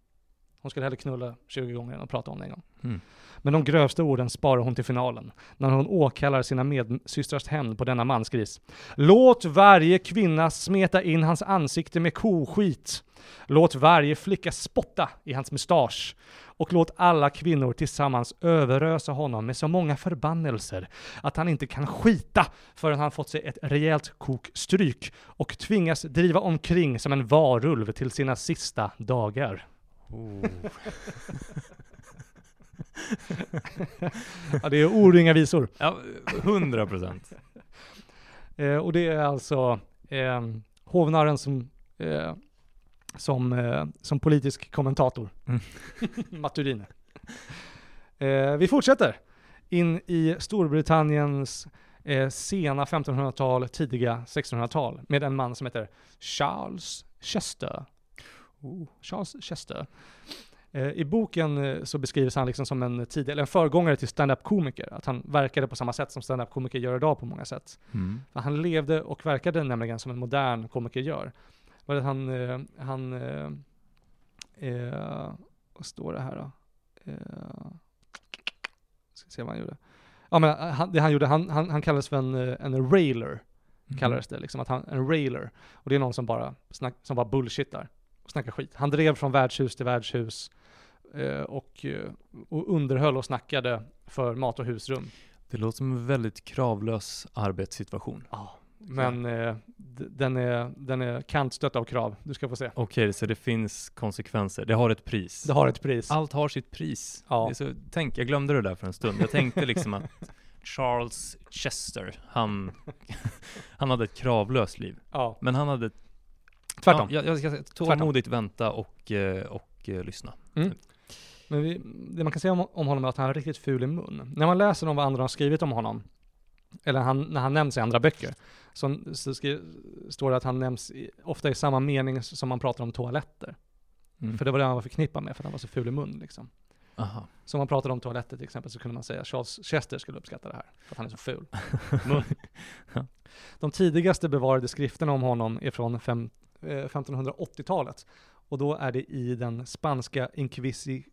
Hon skulle hellre knulla 20 gånger än att prata om det en gång. Mm. Men de grövsta orden sparar hon till finalen, när hon åkallar sina medsystrars hämnd på denna mansgris. Låt varje kvinna smeta in hans ansikte med koskit. Låt varje flicka spotta i hans mustasch. Och låt alla kvinnor tillsammans överösa honom med så många förbannelser att han inte kan skita förrän han fått sig ett rejält kokstryk och tvingas driva omkring som en varulv till sina sista dagar. Oh. (laughs) Ja, det är ord och inga visor. Ja, hundra procent. (laughs) Eh, och det är alltså eh, hovnarren som, eh, som, eh, som politisk kommentator. Mm. (laughs) Maturine. Eh, vi fortsätter in i Storbritanniens eh, sena 1500-tal, tidiga 1600-tal med en man som heter Charles Chester. Oh, Charles Chester. Eh, I boken eh, så beskrivs han liksom som en, tidig, eller en föregångare till stand-up-komiker. Att han verkade på samma sätt som stand-up-komiker gör idag på många sätt. Mm. Han levde och verkade nämligen som en modern komiker gör. Var det att han, eh, han, eh, eh, vad står det här då? Eh, ska se vad han gjorde. Ja men eh, han, det han gjorde, han, han, han kallades för en, eh, en railer, Mm. kallades det liksom, att han, en railer. Och det är någon som bara, snack, som bara bullshittar och snackar skit. Han drev från värdshus till värdshus eh, och, och underhöll och snackade för mat och husrum. Det låter som en väldigt kravlös arbetssituation. Ja, men eh, den är, den är kantstött av krav. Du ska få se. Okej, så det finns konsekvenser. Det har ett pris. Det har ett pris. Allt har sitt pris. Ja. Så, tänk, jag glömde det där för en stund. Jag tänkte liksom att Charles Chester, han, (laughs) han hade ett kravlöst liv. Ja, Men han hade, tvärtom. Ja, jag, jag ska tålmodigt vänta och, eh, och eh, lyssna. Men vi, det man kan säga om, om honom är att han är riktigt ful i mun. När man läser om vad andra har skrivit om honom, eller han, när han nämns i andra böcker, så, så skri, står det att han nämns i, ofta i samma mening som man pratar om toaletter. Mm. För det var det han var förknippad med, för att han var så ful i mun liksom. Aha. Så om man pratade om toaletter till exempel så kunde man säga Charles Chester skulle uppskatta det här, för att han är så ful. (laughs) Ja. De tidigaste bevarade skrifterna om honom är från fem, eh, 1580-talet. Och då är det i den spanska inkvisi,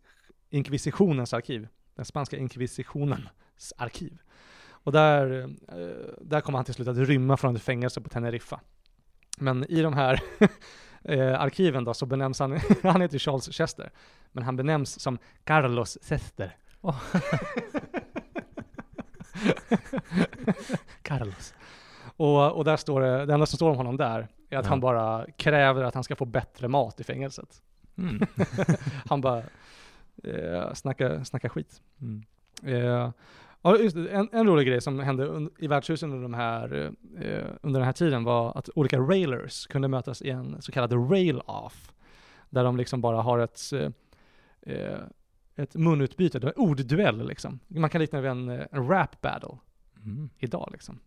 inkvisitionens arkiv. Den spanska inkvisitionens arkiv. Och där, eh, där kommer han till slut att rymma från ett fängelse på Teneriffa. Men i de här (laughs) eh, arkiven då så benämns han, (laughs) han heter Charles Chester, men han benämns som Carlos Chester. Åh. (laughs) Carlos. Och, och där står det, det enda som står om honom där är att Ja. han bara kräver att han ska få bättre mat i fängelset. Mm. Han bara eh, snackar, snackar skit. Mm. Eh, ja, just det, en, en rolig grej som hände un, i värdshusen under, de här, eh, under den här tiden var att olika railers kunde mötas i en så kallad rail-off. Där de liksom bara har ett, eh, eh, ett munutbyte, en ordduell liksom. Man kan likna det vid en, eh, en rap battle Mm. idag liksom.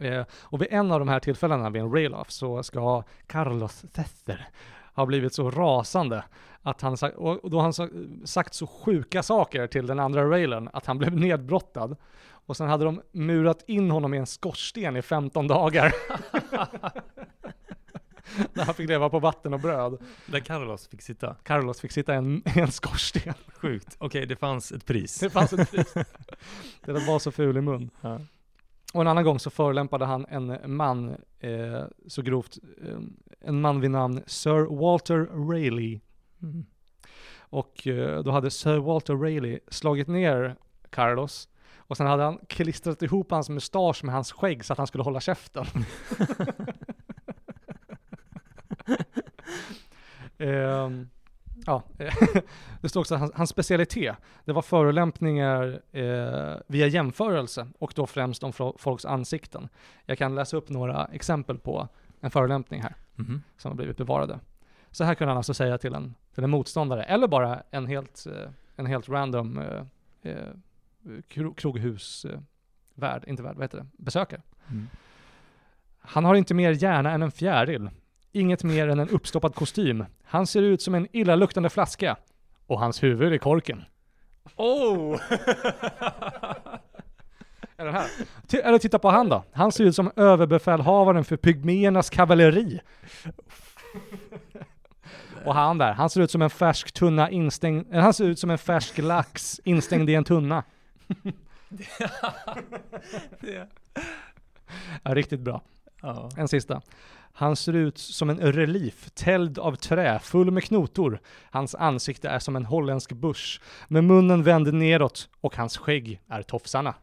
Eh, och vid en av de här tillfällena vid en rail-off så ska Carlos Thester ha blivit så rasande att han, sa- och då har han sa- sagt så sjuka saker till den andra railern att han blev nedbrottad. Och sen hade de murat in honom i en skorsten i 15 dagar. (laughs) Där han fick leva på vatten och bröd. Där Carlos fick sitta. Carlos fick sitta i en, en skorsten. Sjukt. Okej, det fanns ett pris. Det fanns ett pris. Det var så ful i mun. Ja. Och en annan gång så förolämpade han en man eh, så grovt, eh, en man vid namn Sir Walter Raleigh. Mm. Och eh, då hade Sir Walter Raleigh slagit ner Carlos och sen hade han klistrat ihop hans mustasch med hans skägg så att han skulle hålla käften. (laughs) Ehm, ja, (laughs) det står också att hans, hans specialitet, det var förolämpningar eh, via jämförelse och då främst om folks ansikten. Jag kan läsa upp några exempel på en förolämpning här Mhm. som har blivit bevarade. Så här kunde han alltså säga till en, till en motståndare, eller bara en helt, eh, en helt random eh, eh, kro, kroghusvärd, värd, inte värd, vad heter det, besökare. Mm. Han har inte mer hjärna än en fjäril. Inget mer än en uppstoppad kostym. Han ser ut som en illaluktande flaska. Och hans huvud är korken. Oh! (laughs) Den här? Eller titta på han då. Han ser ut som överbefälhavaren för pygméernas kavalleri. (laughs) Och han där, han ser ut som en färsk tunna instängd, eh, han ser ut som en färsk lax instängd i en tunna. (laughs) Ja, riktigt bra. ja. En sista. Han ser ut som en relief, tälld av trä, full med knotor. Hans ansikte är som en holländsk busch, med munnen vänd neråt och hans skägg är tofsarna.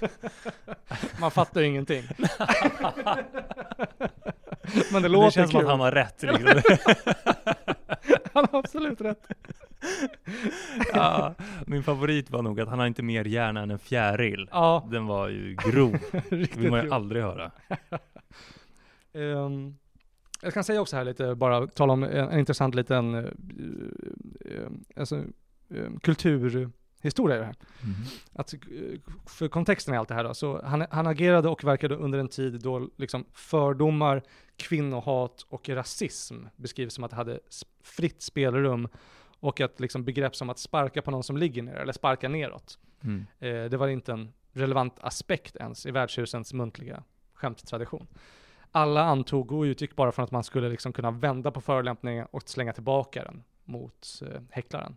(laughs) Man fattar ju ingenting. (laughs) Men det låter Det känns som kul. att han har rätt liksom. (laughs) Han har absolut rätt. ja. Min favorit var nog att han har inte mer hjärna än en fjäril. Ja, Den var ju grov. Det vill man ju aldrig höra. Ehm, jag kan säga också här lite, bara tala om en, en intressant liten uh, alltså, eh, kulturhistoria i det här. Mhm. Att, eh, för kontexten i allt det här då, så han, han agerade och verkade under en tid då liksom fördomar, kvinnohat och rasism beskrivs som att det hade fritt spelrum och att liksom begrepp som att sparka på någon som ligger ner eller sparka neråt. Mm. Eh, det var inte en relevant aspekt ens i värdshusens muntliga skämttradition. Alla antog och utgick bara från att man skulle liksom kunna vända på förolämpningen och slänga tillbaka den mot eh, häcklaren.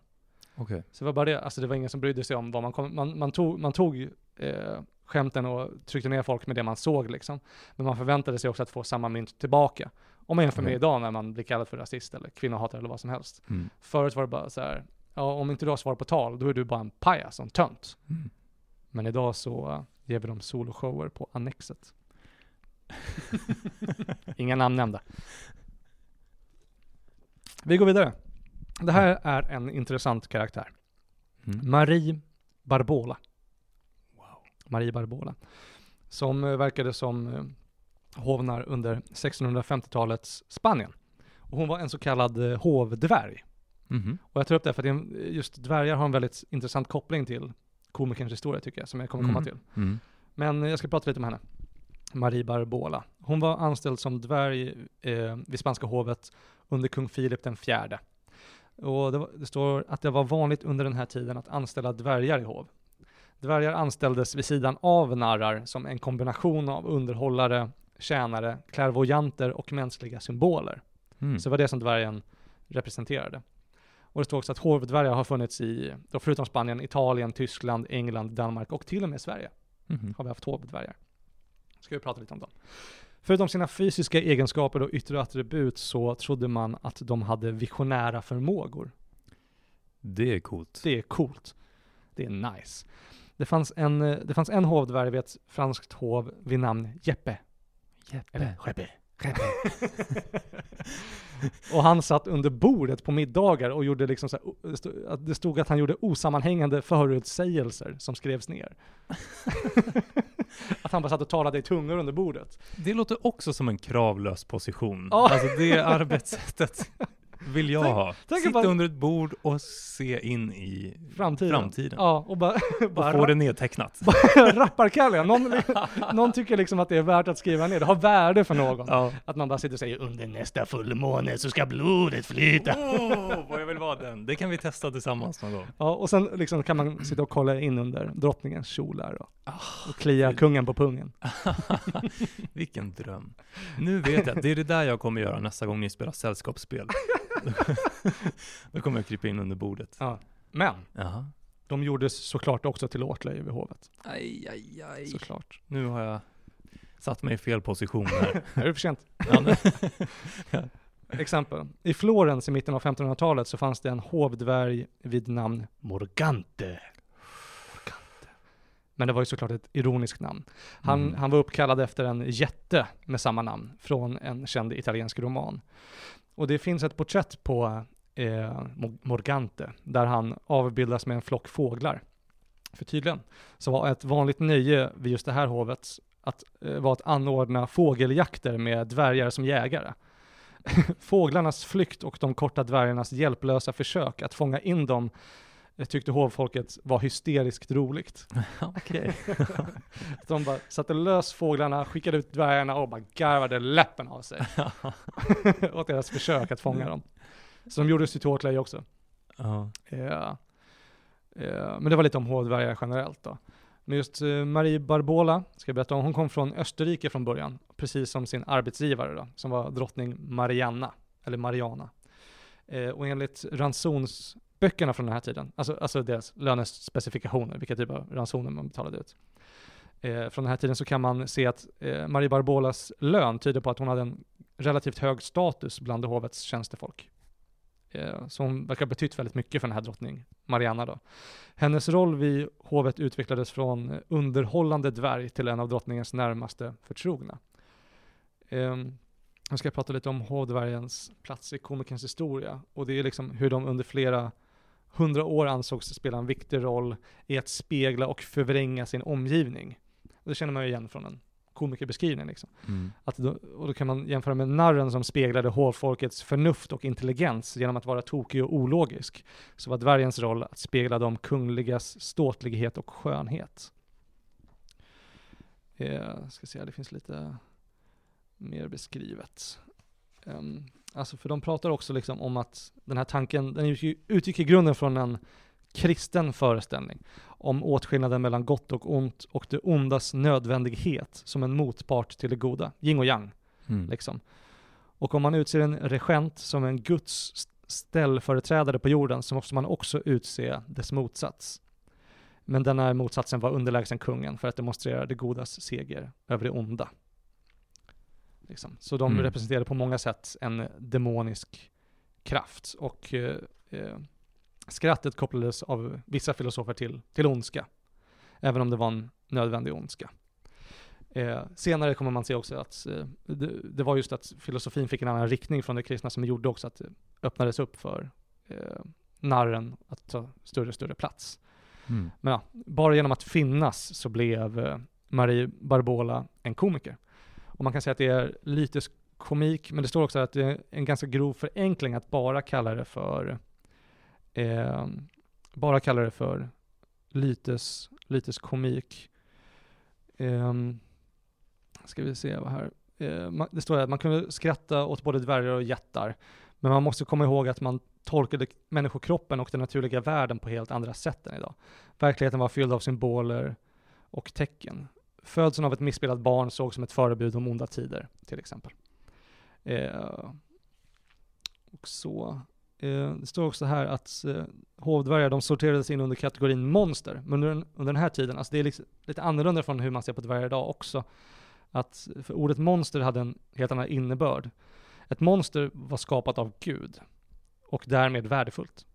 Okej. Så det var bara det, alltså det var ingen som brydde sig om vad man kom, man, man tog, man tog eh, skämten och tryckte ner folk med det man såg liksom. Men man förväntade sig också att få samma mynt tillbaka. Om man jämför med idag när man blir kallad för rasist eller kvinnohatare eller vad som helst. Mm. Förut var det bara så här, ja om inte du har svar på tal, då är du bara en pajas, en tönt. Mm. Men idag så ger vi dem soloshower på Annexet. (laughs) Inga namn nämnda. Vi går vidare. Det här är en intressant karaktär. Mm. Marie Barbola. Marie Barbola. Som eh, verkade som eh, hovnar under 1650-talets Spanien. Och hon var en så kallad eh, hovdvärg. Mhm. Och jag tar upp det för att just dvärgar har en väldigt intressant koppling till komikerns historia tycker jag, som jag kommer komma Mm. till. Mm. Men jag ska prata lite om henne. Marie Barbola. Hon var anställd som dvärg eh, vid spanska hovet under kung Filip den fjärde. Och det, var, det står att det var vanligt under den här tiden att anställa dvärgar i hov. Dvärgar anställdes vid sidan av narrar som en kombination av underhållare, tjänare, klärvoajanter och mänskliga symboler. Mm. Så det var det som dvärgen representerade. Och det står också att hovdvärgar har funnits i, förutom Spanien, Italien, Tyskland, England, Danmark och till och med Sverige Mhm. har vi haft hovdvärgar. Ska vi prata lite om dem. Förutom sina fysiska egenskaper och yttre attribut så trodde man att de hade visionära förmågor. Det är coolt. Det är coolt. Det är nice. Det fanns en, eh, det fanns en hovdvärg vid ett franskt hov vid namn Jeppe. Jeppe. Eller Jeppe. (laughs) och han satt under bordet på middagar och gjorde liksom så här, det stod att han gjorde osammanhängande förutsägelser som skrevs ner. (laughs) (laughs) att han bara satt och talade i tungor under bordet. Det låter också som en kravlös position. Ja. Alltså det arbetssättet vill jag Tänk- ha. tänk Sitta bara- under ett bord och se in i Framtiden. framtiden. Ja, och bara, (laughs) Och bara få det nedtecknat. (laughs) rapparkalja. Någon, någon tycker liksom att det är värt att skriva ner. Det har värde för någon. Ja. Att man bara sitter och säger under nästa fullmåne så ska blodet flyta. Åh, vad jag vill vara den. Det kan vi testa tillsammans någon gång. Ja, och sen liksom kan man sitta och kolla in under drottningens kjolar och, Ah, och klia kungen på pungen. (laughs) Vilken dröm. Nu vet jag, det är det där jag kommer göra nästa gång ni spelar sällskapsspel. (laughs) Då kommer jag krypa in under bordet. Ja. Men Jaha. de gjordes såklart också till åtlöje vid hovet. Aj, aj, aj. Såklart. Nu har jag satt mig i fel position här. (laughs) Är det för sent. Ja, Exempel. I Florens i mitten av 1500-talet så fanns det en hovdvärg vid namn. Morgante. Men det var ju såklart ett ironiskt namn. Han, Mm. han var uppkallad efter en jätte med samma namn från en känd italiensk roman. Och det finns ett porträtt på eh, Mo- Morgante där han avbildas med en flock fåglar. För tydligen så var ett vanligt nöje vid just det här hovet att, eh, var att anordna fågeljakter med dvärgar som jägare. (laughs) Fåglarnas flykt och de korta dvärgarnas hjälplösa försök att fånga in dem tyckte hovfolket var hysteriskt roligt. (laughs) Okej. (laughs) De bara satte lös fåglarna, skickade ut dvärgarna och bara garvade läppen av sig (laughs) åt deras försök att fånga dem. Så de gjordes ju till åtlöje också. Ja. Ja. Ja, men det var lite om hovdvärgar generellt då. Men just eh, Marie Barbola, ska jag berätta om, hon kom från Österrike från början, precis som sin arbetsgivare då, som var drottning Marianna, eller Mariana. Eh, och enligt böckerna från den här tiden, alltså, alltså deras lönespecifikationer, vilka typer av ransoner man betalade ut. Eh, från den här tiden så kan man se att eh, Marie Barbolas lön tyder på att hon hade en relativt hög status bland hovets tjänstefolk. Eh, så hon verkar ha betytt väldigt mycket för den här drottning Mariana. då. Hennes roll vid hovet utvecklades från underhållande dvärg till en av drottningens närmaste förtrogna. Eh, jag ska prata lite om hovdvärgens plats i komikerns historia och det är liksom hur de under flera hundra år ansågs spela en viktig roll i att spegla och förvränga sin omgivning. Det känner man ju igen från en komikerbeskrivning liksom. Mm. Att då, och då kan man jämföra med narren som speglade hovfolkets förnuft och intelligens genom att vara tokig och ologisk. Så var dvärgens roll att spegla de kungligas ståtlighet och skönhet. Eh, ska se, det finns lite mer beskrivet. Um, alltså för de pratar också liksom om att den här tanken, den utgick, i grunden från en kristen föreställning om åtskillnaden mellan gott och ont och det ondas nödvändighet som en motpart till det goda, yin och yang Mm. liksom. Och om man utser en regent som en Guds st- ställföreträdare på jorden så måste man också utse dess motsats. Men denna motsatsen var underlägsen kungen för att demonstrera det godas seger över det onda. Liksom. Så de Mm. representerade på många sätt en demonisk kraft och eh, eh, skrattet kopplades av vissa filosofer till, till ondska. Även om det var en nödvändig ondska. Eh, senare kommer man se också att eh, det, det var just att filosofin fick en annan riktning från det kristna som gjorde också att det öppnades upp för eh, narren att ta större och större plats. Mm. Men ja, bara genom att finnas så blev Marie Barbola en komiker. Och man kan säga att det är lite komik, men det står också att det är en ganska grov förenkling att bara kalla det för eh, bara kalla det för lites, lites komik. Eh, ska vi se vad här. Eh, det står att man kunde skratta åt både dvärgar och jättar. Men man måste komma ihåg att man tolkade människokroppen och den naturliga världen på helt andra sätt än idag. Verkligheten var fylld av symboler och tecken. Födseln av ett missbildat barn såg som ett förebud om onda tider, till exempel. Eh, och så. Eh, det står också här att eh, hovdvärgar, de sorterades in under kategorin monster. Men under den, under den här tiden, alltså det är liksom lite annorlunda från hur man ser på dvärgar idag också. Att, för ordet monster hade en helt annan innebörd. Ett monster var skapat av Gud och därmed värdefullt.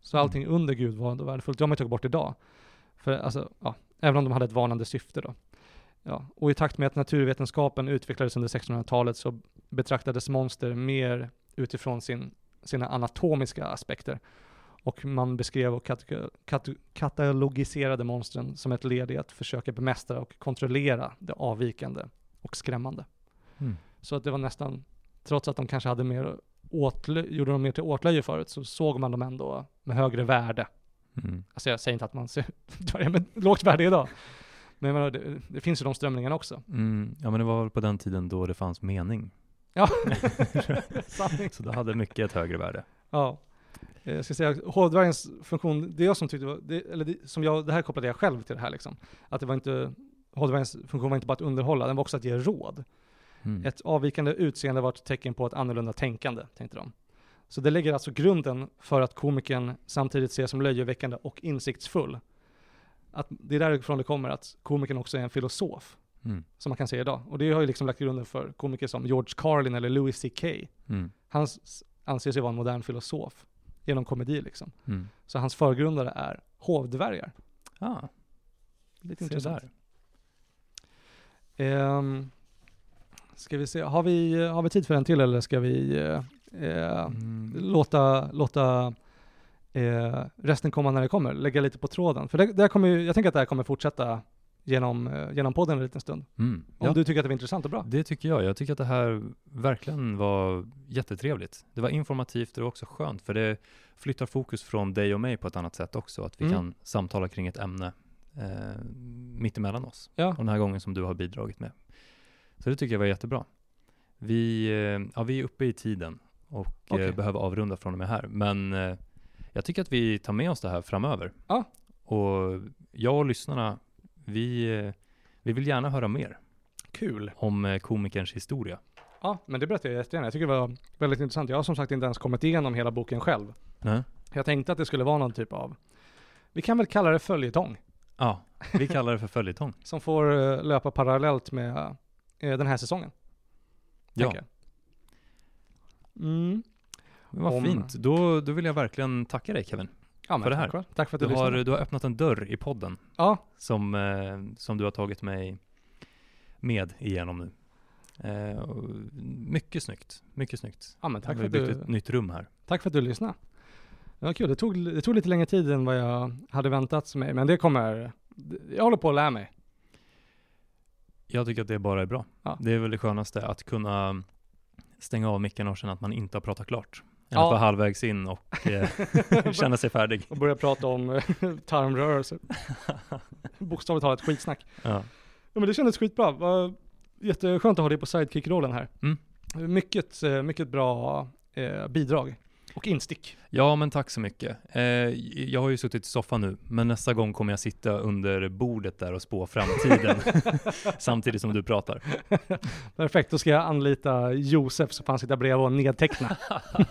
Så Mm. allting under Gud var ändå värdefullt. Det har man tagit bort idag. För alltså, ja, även om de hade ett varnande syfte då. Ja, och i takt med att naturvetenskapen utvecklades under 1600-talet så betraktades monster mer utifrån sin, sina anatomiska aspekter. Och man beskrev och kat- kat- katalogiserade monstren som ett led i att försöka bemästra och kontrollera det avvikande och skrämmande. Mm. Så att det var nästan, trots att de kanske hade mer åtlö- gjorde dem mer till åtlöje förut, så såg man dem ändå med högre värde. Mm. Alltså jag säger inte att man ser med lågt värde idag. Men menar, det, det finns ju de strömningarna också. Mm. Ja men det var väl på den tiden då det fanns mening. Ja, (laughs) sanning. Så det hade mycket ett högre värde. Ja. Eh, Jag ska säga, hårdvärgens funktion, det jag som tyckte var, det, eller det, som jag, det här kopplade jag själv till det här liksom. Att det var inte, hårdvärgens funktion var inte bara att underhålla, den var också att ge råd. Mm. Ett avvikande utseende var ett tecken på ett annorlunda tänkande, tänkte de. Så det lägger alltså grunden för att komikern samtidigt ses som löjeväckande och insiktsfull. Att det är därifrån det kommer, att komikern också är en filosof, Mm. som man kan se idag. Och det har ju liksom lagt grunden för komiker som George Carlin eller Louis CK. Mm. Han s- anses ju vara en modern filosof genom komedi liksom. Mm. Så hans förgrundare är hovdvärgar. Ah, Lite intressant. Ehm, ska vi se, har vi, har vi tid för en till eller ska vi eh, eh, Mm. låta, låta eh, resten komma när det kommer? Lägga lite på tråden. För det, det kommer ju, jag tänker att det här kommer fortsätta genom, eh, genom podden en liten stund. Mm. Om Ja, du tycker att det var intressant och bra. det tycker jag. Jag tycker att det här verkligen var jättetrevligt. Det var informativt och det var också skönt för det flyttar fokus från dig och mig på ett annat sätt också. Att vi Mm. kan samtala kring ett ämne eh, mitt emellan oss. Ja. Och den här gången som du har bidragit med. Så det tycker jag var jättebra. Vi, eh, ja, vi är uppe i tiden och eh, behöver avrunda från och med här. Men eh, jag tycker att vi tar med oss det här framöver. Ja. Och jag och lyssnarna, vi, eh, vi vill gärna höra mer Kul. om komikerns historia. Ja, men det berättar jag jättegärna. Jag tycker det var väldigt intressant. Jag har som sagt inte ens kommit igenom hela boken själv. Nej? Jag tänkte att det skulle vara någon typ av, vi kan väl kalla det följetong, Ja, vi kallar det för följetong. (laughs) som får löpa parallellt med den här säsongen. Ja. Mm. men vad Om- fint. Då, då vill jag verkligen tacka dig Kevin. Ja, För det här. Tack, tack för att du, Du har, lyssnade. du har öppnat en dörr i podden Ja, som, eh, som du har tagit mig med igenom nu. Eh, mycket snyggt, mycket snyggt. ja, men tack för, har att byggt du, ett nytt rum här. tack för att du lyssnade. Det var kul. Det tog, det tog lite längre tid än vad jag hade väntat mig, men det kommer, jag håller på att lära mig. Jag tycker att det bara är bra. Ja. Det är väl det skönaste, att kunna stänga av micken och känna att man inte har pratat klart. Än Ja. att vara halvvägs in och (laughs) eh, känna sig färdig. Och börja prata om eh, (laughs) tarmrörelser. (laughs) Bokstavligt talat skitsnack. Ja. Ja, men det kändes skitbra. Var jätteskönt att ha dig på sidekick-rollen här. Mm. Mycket, eh, mycket bra eh, bidrag. Och instick. ja, men tack så mycket. Eh, jag har ju suttit i soffan nu, men nästa gång kommer jag sitta under bordet där och spå framtiden (laughs) samtidigt som du pratar. (laughs) Perfekt, då ska jag anlita Josef så får han sitta bredvid och nedteckna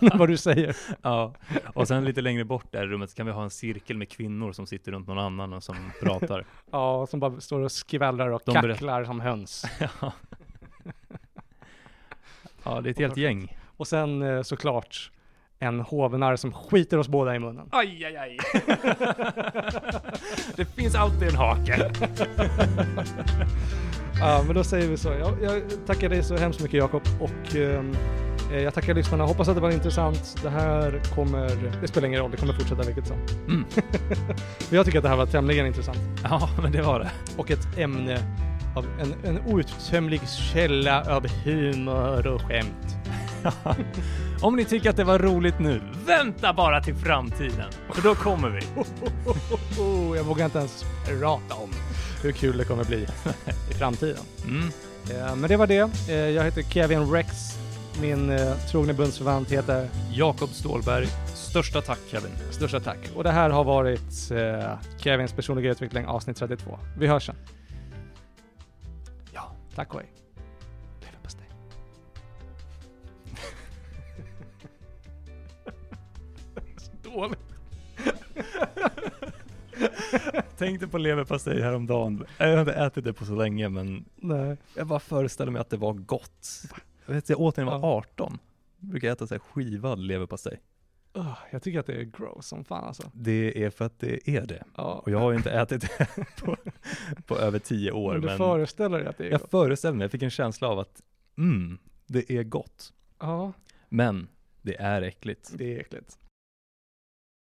(laughs) vad du säger. Ja, och sen lite längre bort där i rummet så kan vi ha en cirkel med kvinnor som sitter runt någon annan och som pratar. Ja, som bara står och skvallrar och De kacklar som höns. Ja. ja, det är ett helt gäng. Och sen eh, såklart en hovnarr som skiter oss båda i munnen. Aj, aj, aj. (laughs) det finns alltid en hake. (laughs) Ja, men då säger vi så. Jag, jag tackar dig så hemskt mycket Jakob och ehm, eh, jag tackar lyssnarna. Hoppas att det var intressant. Det här kommer, det spelar ingen roll, det kommer fortsätta vilket som. Mm. (laughs) Men jag tycker att det här var tämligen intressant. Ja, men det var det. Och ett ämne av en, en outtömlig källa av humor och skämt. Om ni tycker att det var roligt nu, vänta bara till framtiden. För då kommer vi. (laughs) Jag vågar inte ens prata om hur kul det kommer bli (laughs) i framtiden. Mm. Eh, men det var det. Eh, jag heter Kevin Rex. Min eh, trogne bundsförvant heter Jakob Stålberg, största tack Kevin. Största tack. Och det här har varit eh, Kevins personliga utveckling avsnitt 32. Vi hörs sen. Ja. Tack och hej. Dåligt. (laughs) Tänkte på leverpastej häromdagen. Jag har inte ätit det på så länge men Nej. jag bara föreställer mig att det var gott. Jag vet, jag åt när jag var 18. Jag brukar äta så här skivad leverpastej. Ugh, jag tycker att det är gross som fan alltså. Det är för att det är det. Ja. Och jag har ju inte ätit det (laughs) på, på över tio år. Men du Men föreställer dig att det är jag gott? föreställer mig, jag fick en känsla av att mm, det är gott. Ja, Men det är äckligt. det är äckligt.